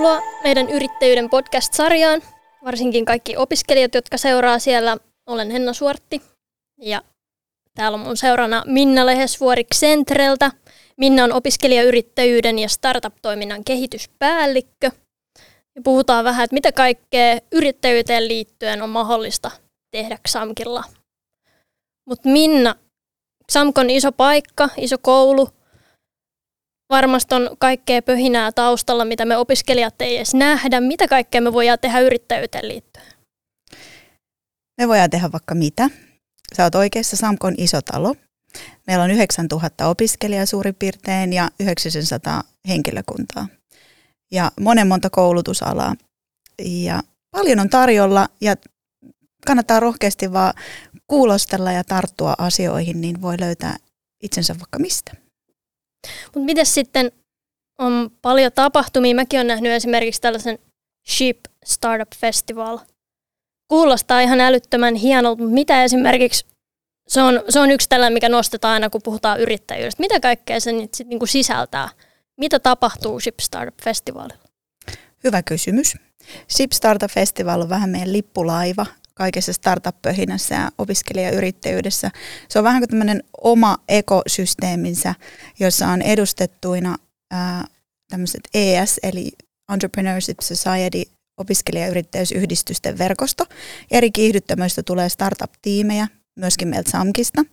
Tervetuloa meidän yrittäjyyden podcast-sarjaan. Varsinkin kaikki opiskelijat, jotka seuraa siellä. Olen Henna Suortti ja täällä on mun seurana Minna Lehesvuori Centreltä. Minna on opiskelijayrittäjyyden ja startup-toiminnan kehityspäällikkö. Ja puhutaan vähän, että mitä kaikkea yrittäjyyteen liittyen on mahdollista tehdä XAMKilla. Mutta Minna, XAMK on iso paikka, iso koulu – varmasti on kaikkea pöhinää taustalla, mitä me opiskelijat ei edes nähdä. Mitä kaikkea me voidaan tehdä yrittäjyyteen liittyen? Me voidaan tehdä vaikka mitä. Sä oot oikeassa, Samko on iso talo. Meillä on 9000 opiskelijaa suurin piirtein ja 900 henkilökuntaa. Ja monen monta koulutusalaa. Ja paljon on tarjolla ja kannattaa rohkeasti vaan kuulostella ja tarttua asioihin, niin voi löytää itsensä vaikka mistä. Mutta miten sitten on paljon tapahtumia. Mäkin olen nähnyt esimerkiksi tällaisen Ship Startup Festival. Kuulostaa ihan älyttömän hienolta, mutta mitä esimerkiksi, se on, se on yksi tällainen, mikä nostetaan aina, kun puhutaan yrittäjyydestä. Mitä kaikkea se sit niinku sisältää? Mitä tapahtuu Ship Startup Festivalilla? Hyvä kysymys. Ship Startup Festival on vähän meidän lippulaiva kaikessa startup-pöhinässä ja opiskelijayrittäjyydessä. Se on vähän kuin tämmöinen oma ekosysteeminsä, jossa on edustettuina ää, tämmöiset ES, eli Entrepreneurship Society, opiskelijayrittäjyysyhdistysten verkosto. Eri kiihdyttämöistä tulee startup-tiimejä, myöskin meiltä SAMKista.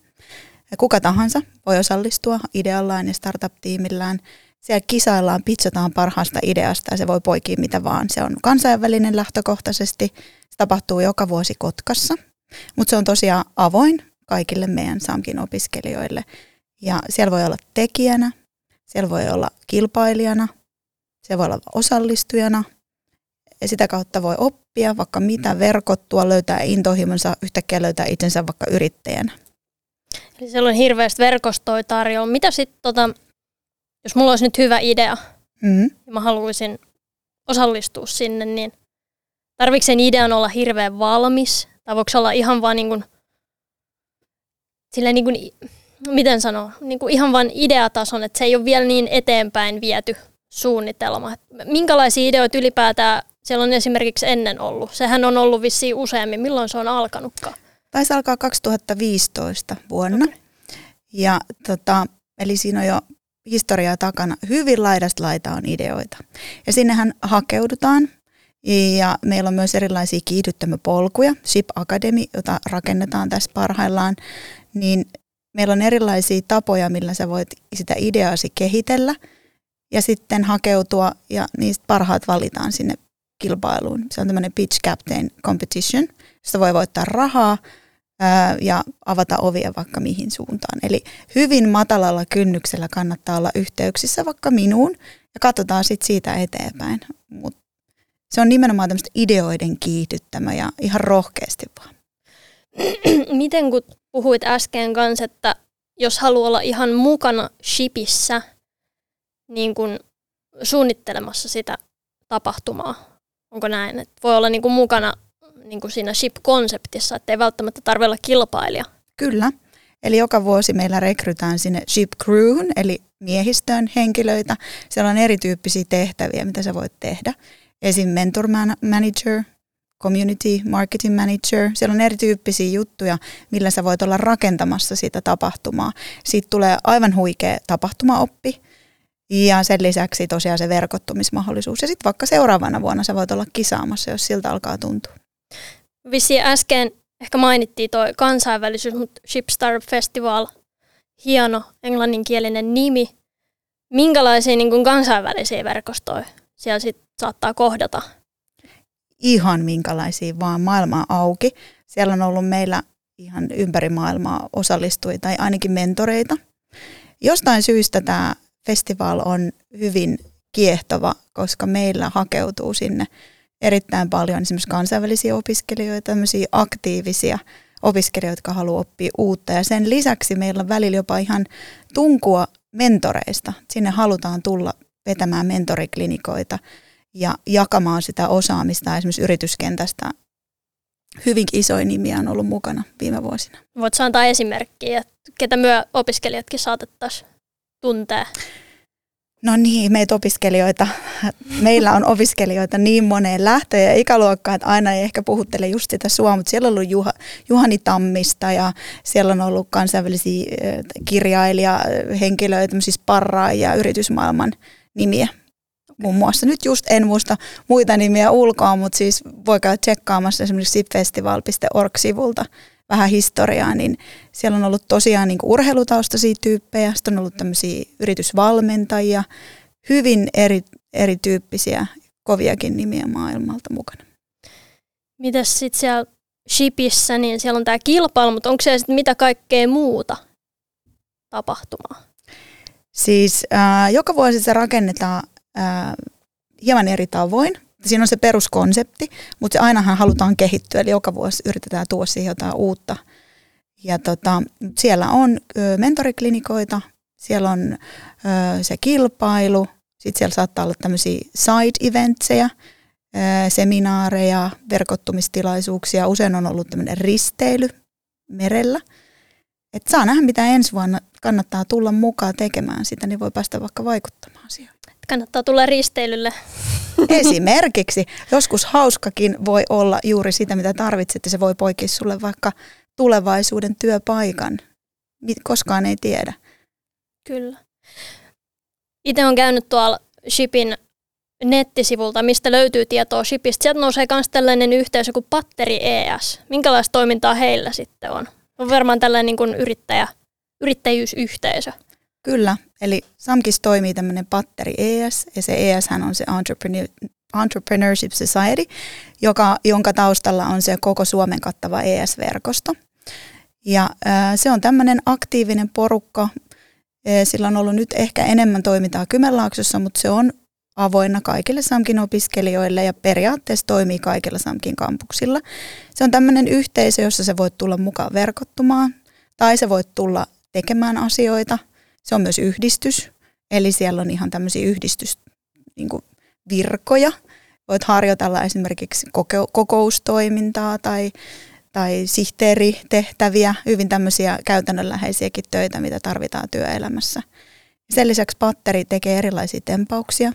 Kuka tahansa voi osallistua ideallaan ja startup-tiimillään. Siellä kisaillaan, pitsataan parhaasta ideasta ja se voi poikia mitä vaan. Se on kansainvälinen lähtökohtaisesti tapahtuu joka vuosi Kotkassa, mutta se on tosiaan avoin kaikille meidän SAMKin opiskelijoille. Ja siellä voi olla tekijänä, siellä voi olla kilpailijana, siellä voi olla osallistujana ja sitä kautta voi oppia vaikka mitä, verkottua, löytää intohimonsa, yhtäkkiä löytää itsensä vaikka yrittäjänä. Eli siellä on hirveästi verkostoja tarjolla. Mitä sitten, tota, jos mulla olisi nyt hyvä idea mm-hmm. ja mä haluaisin osallistua sinne, niin Tarvitsen sen idean olla hirveän valmis? Tai voiko se olla ihan vaan niin kuin, sille niin kuin, miten sanoa, niin kuin ihan vaan ideatason, että se ei ole vielä niin eteenpäin viety suunnitelma. Minkälaisia ideoita ylipäätään siellä on esimerkiksi ennen ollut? Sehän on ollut vissiin useammin. Milloin se on alkanutkaan? Taisi alkaa 2015 vuonna. Okay. Ja tota, eli siinä on jo historiaa takana. Hyvin laidasta laita on ideoita. Ja sinnehän hakeudutaan ja meillä on myös erilaisia kiihdyttämöpolkuja, SHIP Academy, jota rakennetaan tässä parhaillaan. Niin meillä on erilaisia tapoja, millä sä voit sitä ideaasi kehitellä ja sitten hakeutua ja niistä parhaat valitaan sinne kilpailuun. Se on tämmöinen Pitch Captain Competition, josta voi voittaa rahaa ja avata ovia vaikka mihin suuntaan. Eli hyvin matalalla kynnyksellä kannattaa olla yhteyksissä vaikka minuun ja katsotaan sitten siitä eteenpäin. Mutta se on nimenomaan tämmöistä ideoiden kiihdyttämä ja ihan rohkeasti vaan. Miten kun puhuit äsken kanssa, että jos haluaa olla ihan mukana shipissä, niin kun suunnittelemassa sitä tapahtumaa, onko näin, että voi olla niin mukana niin kuin siinä ship-konseptissa, että ei välttämättä tarvitse olla kilpailija? Kyllä. Eli joka vuosi meillä rekrytään sinne ship crewhun, eli miehistöön henkilöitä. Siellä on erityyppisiä tehtäviä, mitä sä voit tehdä esim. mentor manager, community marketing manager. Siellä on erityyppisiä juttuja, millä sä voit olla rakentamassa sitä tapahtumaa. Siitä tulee aivan huikea tapahtumaoppi ja sen lisäksi tosiaan se verkottumismahdollisuus. Ja sitten vaikka seuraavana vuonna sä voit olla kisaamassa, jos siltä alkaa tuntua. Vissi äsken ehkä mainittiin tuo kansainvälisyys, mutta Shipstar Festival, hieno englanninkielinen nimi. Minkälaisia niin kansainvälisiä verkostoja siellä sit saattaa kohdata? Ihan minkälaisia, vaan maailma auki. Siellä on ollut meillä ihan ympäri maailmaa osallistujia tai ainakin mentoreita. Jostain syystä tämä festival on hyvin kiehtova, koska meillä hakeutuu sinne erittäin paljon esimerkiksi kansainvälisiä opiskelijoita, tämmöisiä aktiivisia opiskelijoita, jotka haluaa oppia uutta. Ja sen lisäksi meillä on välillä jopa ihan tunkua mentoreista. Sinne halutaan tulla vetämään mentoriklinikoita ja jakamaan sitä osaamista esimerkiksi yrityskentästä. Hyvinkin isoja nimiä on ollut mukana viime vuosina. Voit antaa esimerkkiä, ketä myö opiskelijatkin saatettaisiin tuntea? No niin, meitä opiskelijoita, meillä on opiskelijoita niin moneen lähtöön ja ikäluokkaan, että aina ei ehkä puhuttele just sitä sua, mutta siellä on ollut Juha, Juhani Tammista ja siellä on ollut kansainvälisiä kirjailijahenkilöitä, tämmöisiä sparraajia, yritysmaailman nimiä. Muun muassa. Nyt just en muista muita nimiä ulkoa, mutta siis voi käydä tsekkaamassa esimerkiksi sipfestival.org-sivulta vähän historiaa, niin siellä on ollut tosiaan niin urheilutaustaisia tyyppejä, sitten on ollut tämmöisiä yritysvalmentajia, hyvin eri, erityyppisiä, koviakin nimiä maailmalta mukana. Mitäs sitten siellä Shipissä, niin siellä on tämä kilpailu, mutta onko siellä sitten mitä kaikkea muuta tapahtumaa? Siis äh, joka vuosi se rakennetaan äh, hieman eri tavoin. Siinä on se peruskonsepti, mutta se ainahan halutaan kehittyä, eli joka vuosi yritetään tuoda siihen jotain uutta. Ja tota, siellä on mentoriklinikoita, siellä on ö, se kilpailu, sitten siellä saattaa olla tämmöisiä side-eventseja, seminaareja, verkottumistilaisuuksia. Usein on ollut tämmöinen risteily merellä. Et saa nähdä, mitä ensi vuonna kannattaa tulla mukaan tekemään sitä, niin voi päästä vaikka vaikuttamaan. Kannattaa tulla risteilylle. Esimerkiksi. Joskus hauskakin voi olla juuri sitä, mitä tarvitset, ja se voi poikia sulle vaikka tulevaisuuden työpaikan. Koskaan ei tiedä. Kyllä. Itse on käynyt tuolla Shipin nettisivulta, mistä löytyy tietoa Shipistä. Sieltä nousee myös tällainen yhteisö kuin Patteri ES. Minkälaista toimintaa heillä sitten on? On varmaan tällainen niin kuin yrittäjä, yrittäjyysyhteisö. Kyllä, eli SAMKIS toimii tämmöinen patteri ES, ja se ES on se Entrepreneur, Entrepreneurship Society, joka, jonka taustalla on se koko Suomen kattava ES-verkosto. Ja se on tämmöinen aktiivinen porukka, sillä on ollut nyt ehkä enemmän toimintaa Kymenlaaksossa, mutta se on avoinna kaikille SAMKin opiskelijoille ja periaatteessa toimii kaikilla SAMKin kampuksilla. Se on tämmöinen yhteisö, jossa se voit tulla mukaan verkottumaan tai se voit tulla tekemään asioita – se on myös yhdistys, eli siellä on ihan tämmöisiä yhdistysvirkoja. Niin Voit harjoitella esimerkiksi kokoustoimintaa tai, tai sihteeritehtäviä, hyvin tämmöisiä käytännönläheisiäkin töitä, mitä tarvitaan työelämässä. Sen lisäksi Patteri tekee erilaisia tempauksia.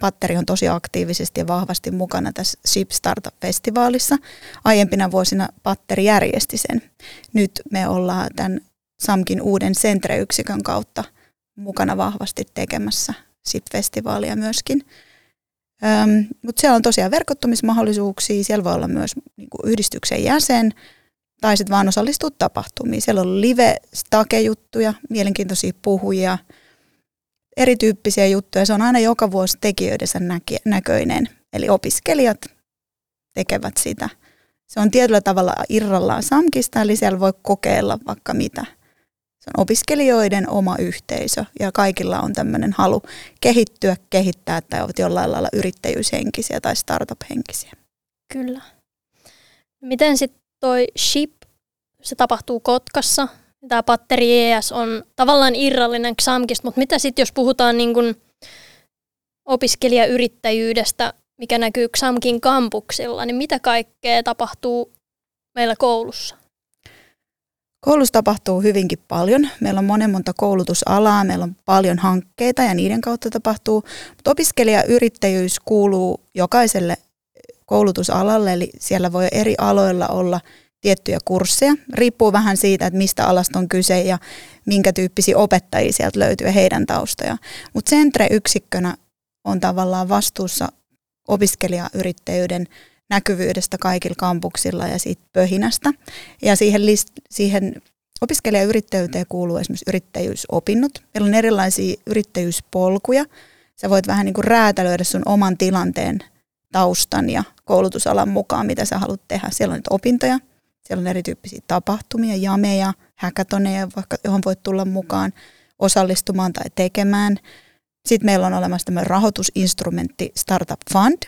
Patteri on tosi aktiivisesti ja vahvasti mukana tässä Ship Startup-festivaalissa. Aiempina vuosina Patteri järjesti sen. Nyt me ollaan tämän SAMKin uuden Centre-yksikön kautta mukana vahvasti tekemässä SIP-festivaalia myöskin. Mutta siellä on tosiaan verkottumismahdollisuuksia, siellä voi olla myös niinku, yhdistyksen jäsen tai sitten vaan osallistua tapahtumiin. Siellä on live-stake-juttuja, mielenkiintoisia puhujia, erityyppisiä juttuja. Se on aina joka vuosi tekijöidensä näköinen. Eli opiskelijat tekevät sitä. Se on tietyllä tavalla irrallaan SAMKista, eli siellä voi kokeilla vaikka mitä. Se on opiskelijoiden oma yhteisö ja kaikilla on tämmöinen halu kehittyä, kehittää tai ovat jollain lailla yrittäjyyshenkisiä tai startup-henkisiä. Kyllä. Miten sitten toi SHIP, se tapahtuu Kotkassa, tämä Patteri ES on tavallaan irrallinen XAMKista, mutta mitä sitten jos puhutaan niin kun opiskelijayrittäjyydestä, mikä näkyy XAMKin kampuksilla, niin mitä kaikkea tapahtuu meillä koulussa? Koulussa tapahtuu hyvinkin paljon. Meillä on monen monta koulutusalaa, meillä on paljon hankkeita ja niiden kautta tapahtuu. Mutta opiskelijayrittäjyys kuuluu jokaiselle koulutusalalle, eli siellä voi eri aloilla olla tiettyjä kursseja. Riippuu vähän siitä, että mistä alasta on kyse ja minkä tyyppisiä opettajia sieltä löytyy heidän taustoja. Mutta Centre-yksikkönä on tavallaan vastuussa opiskelijayrittäjyyden näkyvyydestä kaikilla kampuksilla ja siitä pöhinästä. Ja siihen, list, siihen opiskelijayrittäjyyteen kuuluu esimerkiksi yrittäjyysopinnot. Meillä on erilaisia yrittäjyyspolkuja. Sä voit vähän niin kuin räätälöidä sun oman tilanteen taustan ja koulutusalan mukaan, mitä sä haluat tehdä. Siellä on nyt opintoja, siellä on erityyppisiä tapahtumia, jameja, häkätoneja, vaikka, johon voit tulla mukaan osallistumaan tai tekemään. Sitten meillä on olemassa tämmöinen rahoitusinstrumentti Startup Fund,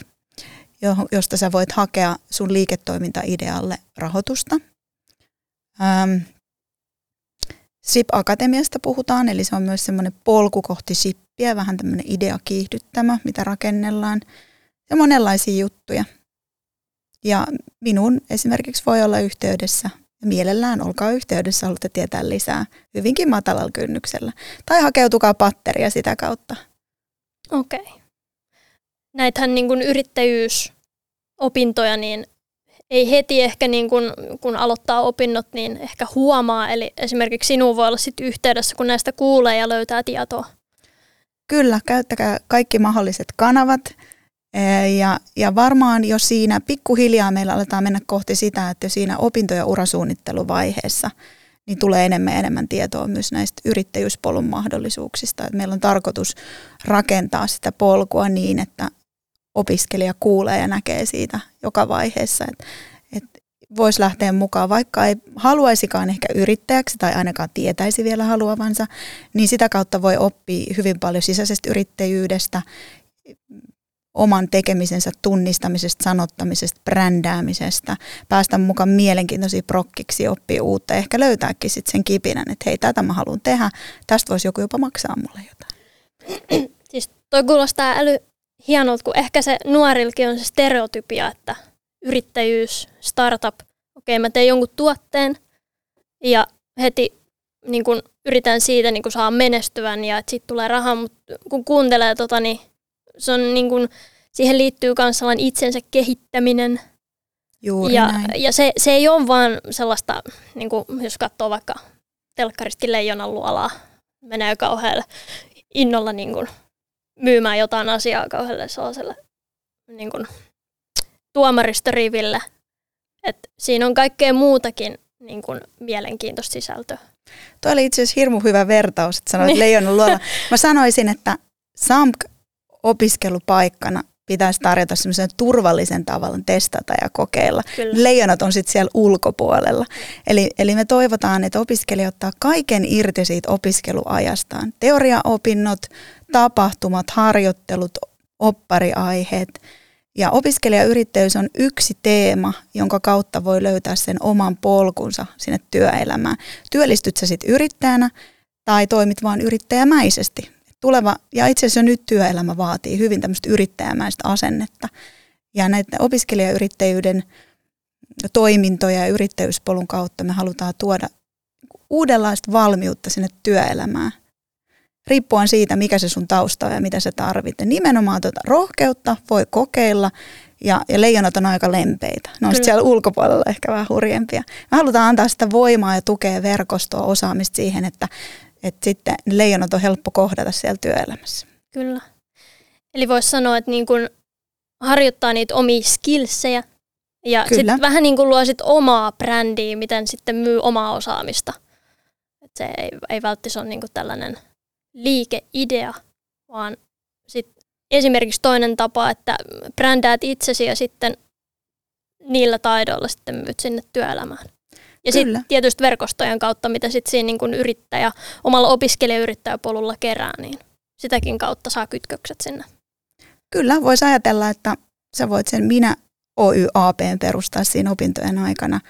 josta sä voit hakea sun liiketoimintaidealle rahoitusta. Ähm, SIP Akatemiasta puhutaan, eli se on myös semmoinen polku kohti SIPpiä, vähän tämmöinen ideakiihdyttämä, mitä rakennellaan. Ja monenlaisia juttuja. Ja minun esimerkiksi voi olla yhteydessä, ja mielellään olkaa yhteydessä, haluatte tietää lisää hyvinkin matalalla kynnyksellä. Tai hakeutukaa patteria sitä kautta. Okei. Okay. Näitähän niin kuin yrittäjyysopintoja, niin ei heti ehkä niin kun, kun aloittaa opinnot, niin ehkä huomaa. Eli esimerkiksi sinuun voi olla sitten yhteydessä, kun näistä kuulee ja löytää tietoa. Kyllä, käyttäkää kaikki mahdolliset kanavat. Ja, ja varmaan jo siinä pikkuhiljaa meillä aletaan mennä kohti sitä, että jo siinä opinto- ja urasuunnitteluvaiheessa niin tulee enemmän ja enemmän tietoa myös näistä yrittäjyyspolun mahdollisuuksista. Että meillä on tarkoitus rakentaa sitä polkua niin, että opiskelija kuulee ja näkee siitä joka vaiheessa, että, että voisi lähteä mukaan, vaikka ei haluaisikaan ehkä yrittäjäksi tai ainakaan tietäisi vielä haluavansa, niin sitä kautta voi oppia hyvin paljon sisäisestä yrittäjyydestä, oman tekemisensä tunnistamisesta, sanottamisesta, brändäämisestä, päästä mukaan mielenkiintoisiin prokkiksi, oppia uutta ja ehkä löytääkin sitten sen kipinän, että hei, tätä mä haluan tehdä, tästä voisi joku jopa maksaa mulle jotain. Siis toi kuulostaa äly hienolta, kun ehkä se nuorilkin on se stereotypia, että yrittäjyys, startup, okei okay, mä teen jonkun tuotteen ja heti niin kun yritän siitä niin kun saa menestyvän ja että siitä tulee rahaa, mutta kun kuuntelee tota, niin se on niin kun, siihen liittyy myös sellainen itsensä kehittäminen. Juuri ja, näin. ja se, se ei ole vaan sellaista, niin kun, jos katsoo vaikka telkkaristi leijonan luolaa, menee kauhealle innolla niin kun, myymään jotain asiaa kauhealle sellaiselle niin kuin, tuomaristoriville. Et siinä on kaikkea muutakin niin kuin, mielenkiintoista sisältöä. Tuo oli itse asiassa hirmu hyvä vertaus, että sanoit niin. leijonan luola. Mä sanoisin, että SAMK opiskelupaikkana pitäisi tarjota semmoisen turvallisen tavalla testata ja kokeilla. Kyllä. Leijonat on sitten siellä ulkopuolella. Eli, eli me toivotaan, että opiskelija ottaa kaiken irti siitä opiskeluajastaan. Teoriaopinnot, tapahtumat, harjoittelut, oppariaiheet. Ja opiskelijayrittäjyys on yksi teema, jonka kautta voi löytää sen oman polkunsa sinne työelämään. Työllistyt sä sitten yrittäjänä tai toimit vaan yrittäjämäisesti tuleva, ja itse asiassa nyt työelämä vaatii hyvin tämmöistä yrittäjämäistä asennetta. Ja näiden opiskelijayrittäjyyden toimintoja ja yrittäjyyspolun kautta me halutaan tuoda uudenlaista valmiutta sinne työelämään. Riippuen siitä, mikä se sun tausta on ja mitä sä tarvitset. Nimenomaan tuota rohkeutta voi kokeilla ja, ja leijonat on aika lempeitä. Ne on siellä ulkopuolella ehkä vähän hurjempia. Me halutaan antaa sitä voimaa ja tukea verkostoa, osaamista siihen, että että sitten leijonat on helppo kohdata siellä työelämässä. Kyllä. Eli voisi sanoa, että niin kun harjoittaa niitä omia skillsejä ja sitten vähän niin kuin luo sit omaa brändiä, miten sitten myy omaa osaamista. Et se ei, ei välttämättä ole niin kuin tällainen liikeidea, vaan sit esimerkiksi toinen tapa, että brändäät itsesi ja sitten niillä taidoilla sitten myyt sinne työelämään. Ja sitten tietysti verkostojen kautta, mitä sitten siinä niin kun yrittäjä omalla opiskelijayrittäjäpolulla kerää, niin sitäkin kautta saa kytkökset sinne. Kyllä, voisi ajatella, että sä voit sen minä OYAP perustaa siinä opintojen aikana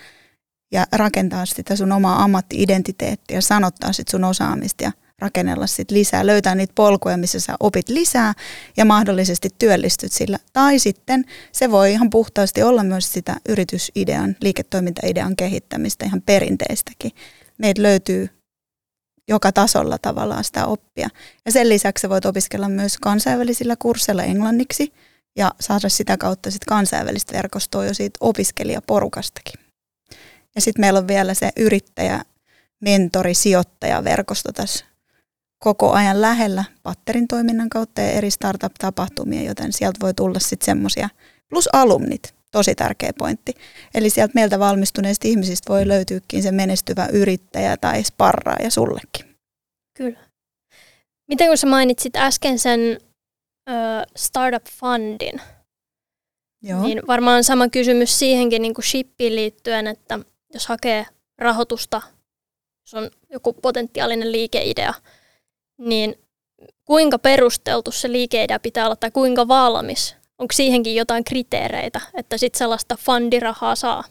ja rakentaa sitä sun omaa ammatti-identiteettiä, sanottaa sit sun osaamista ja rakennella sit lisää, löytää niitä polkuja, missä sä opit lisää ja mahdollisesti työllistyt sillä. Tai sitten se voi ihan puhtaasti olla myös sitä yritysidean, liiketoimintaidean kehittämistä ihan perinteistäkin. Meitä löytyy joka tasolla tavallaan sitä oppia. Ja sen lisäksi sä voit opiskella myös kansainvälisillä kursseilla englanniksi ja saada sitä kautta sit kansainvälistä verkostoa jo siitä opiskelijaporukastakin. Ja sitten meillä on vielä se yrittäjä, mentori, sijoittaja verkosto tässä koko ajan lähellä patterin toiminnan kautta ja eri startup-tapahtumia, joten sieltä voi tulla sitten semmoisia, plus alumnit, tosi tärkeä pointti. Eli sieltä meiltä valmistuneista ihmisistä voi löytyykin se menestyvä yrittäjä tai sparraaja sullekin. Kyllä. Miten kun sä mainitsit äsken sen ö, startup fundin, Joo. niin varmaan sama kysymys siihenkin niin kuin shippiin liittyen, että jos hakee rahoitusta, jos on joku potentiaalinen liikeidea, niin kuinka perusteltu se liikeidea pitää olla tai kuinka valmis? Onko siihenkin jotain kriteereitä, että sitten sellaista fundirahaa saa?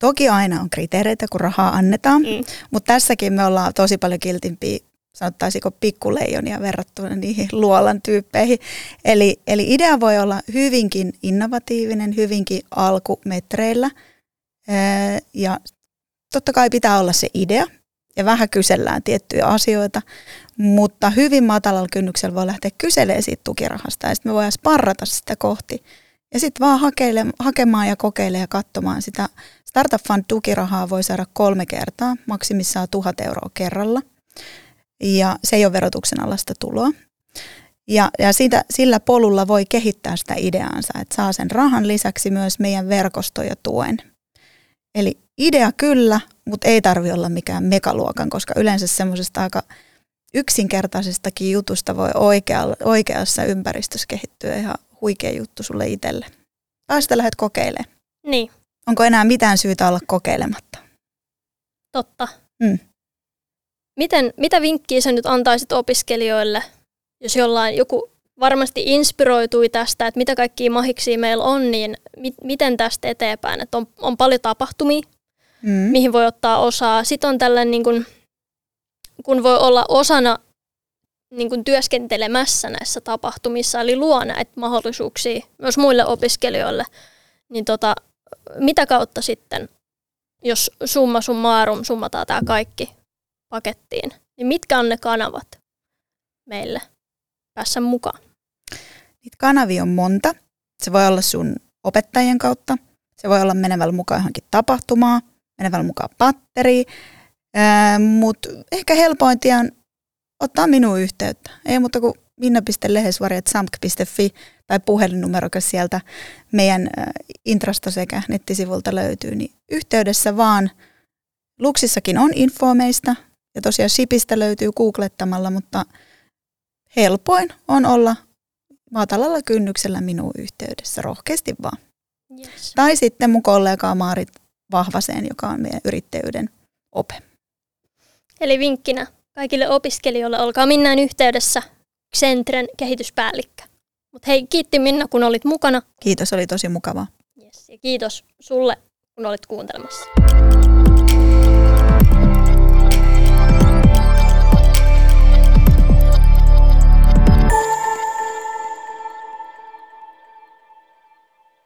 Toki aina on kriteereitä, kun rahaa annetaan, mm. mutta tässäkin me ollaan tosi paljon kiltimpiä, sanottaisiko pikkuleijonia verrattuna niihin luolan tyyppeihin. Eli, eli idea voi olla hyvinkin innovatiivinen, hyvinkin alkumetreillä. Ja totta kai pitää olla se idea, ja vähän kysellään tiettyjä asioita, mutta hyvin matalalla kynnyksellä voi lähteä kyselemään siitä tukirahasta ja sitten me voidaan sparrata sitä kohti. Ja sitten vaan hakeile, hakemaan ja kokeilemaan ja katsomaan sitä. Startup Fund tukirahaa voi saada kolme kertaa, maksimissaan tuhat euroa kerralla. Ja se ei ole verotuksen alasta tuloa. Ja, ja siitä, sillä polulla voi kehittää sitä ideaansa, että saa sen rahan lisäksi myös meidän verkosto ja tuen. Eli idea kyllä, mutta ei tarvi olla mikään megaluokan, koska yleensä semmoisesta aika yksinkertaisestakin jutusta voi oikea, oikeassa ympäristössä kehittyä ihan huikea juttu sulle itselle. Tai sitä lähdet kokeilemaan. Niin. Onko enää mitään syytä olla kokeilematta? Totta. Mm. Miten, mitä vinkkiä sä nyt antaisit opiskelijoille, jos jollain joku varmasti inspiroitui tästä, että mitä kaikkia mahiksia meillä on, niin mi- miten tästä eteenpäin? Että on, on paljon tapahtumia, mm. mihin voi ottaa osaa. Sitten on tällainen, niin kun, kun voi olla osana niin kun työskentelemässä näissä tapahtumissa, eli luo näitä mahdollisuuksia myös muille opiskelijoille, niin tota, mitä kautta sitten, jos summa summarum summataan tämä kaikki pakettiin, niin mitkä on ne kanavat meille päässä mukaan? Niitä kanavia on monta. Se voi olla sun opettajien kautta, se voi olla menevällä mukaan johonkin tapahtumaan, menevällä mukaan patteriin, mutta ehkä helpointia on ottaa minun yhteyttä. Ei muuta kuin minna.lehesvari.samk.fi tai puhelinnumero, joka sieltä meidän Intrasta sekä nettisivulta löytyy, niin yhteydessä vaan. Luksissakin on info meistä ja tosiaan Shipistä löytyy googlettamalla, mutta helpoin on olla matalalla kynnyksellä minun yhteydessä rohkeasti vaan. Yes. Tai sitten mun kollega Maarit Vahvaseen, joka on meidän yrittäjyyden ope. Eli vinkkinä kaikille opiskelijoille, olkaa Minnään yhteydessä Xentren kehityspäällikkö. Mutta hei, kiitti Minna, kun olit mukana. Kiitos, oli tosi mukavaa. Yes, ja kiitos sulle, kun olit kuuntelemassa.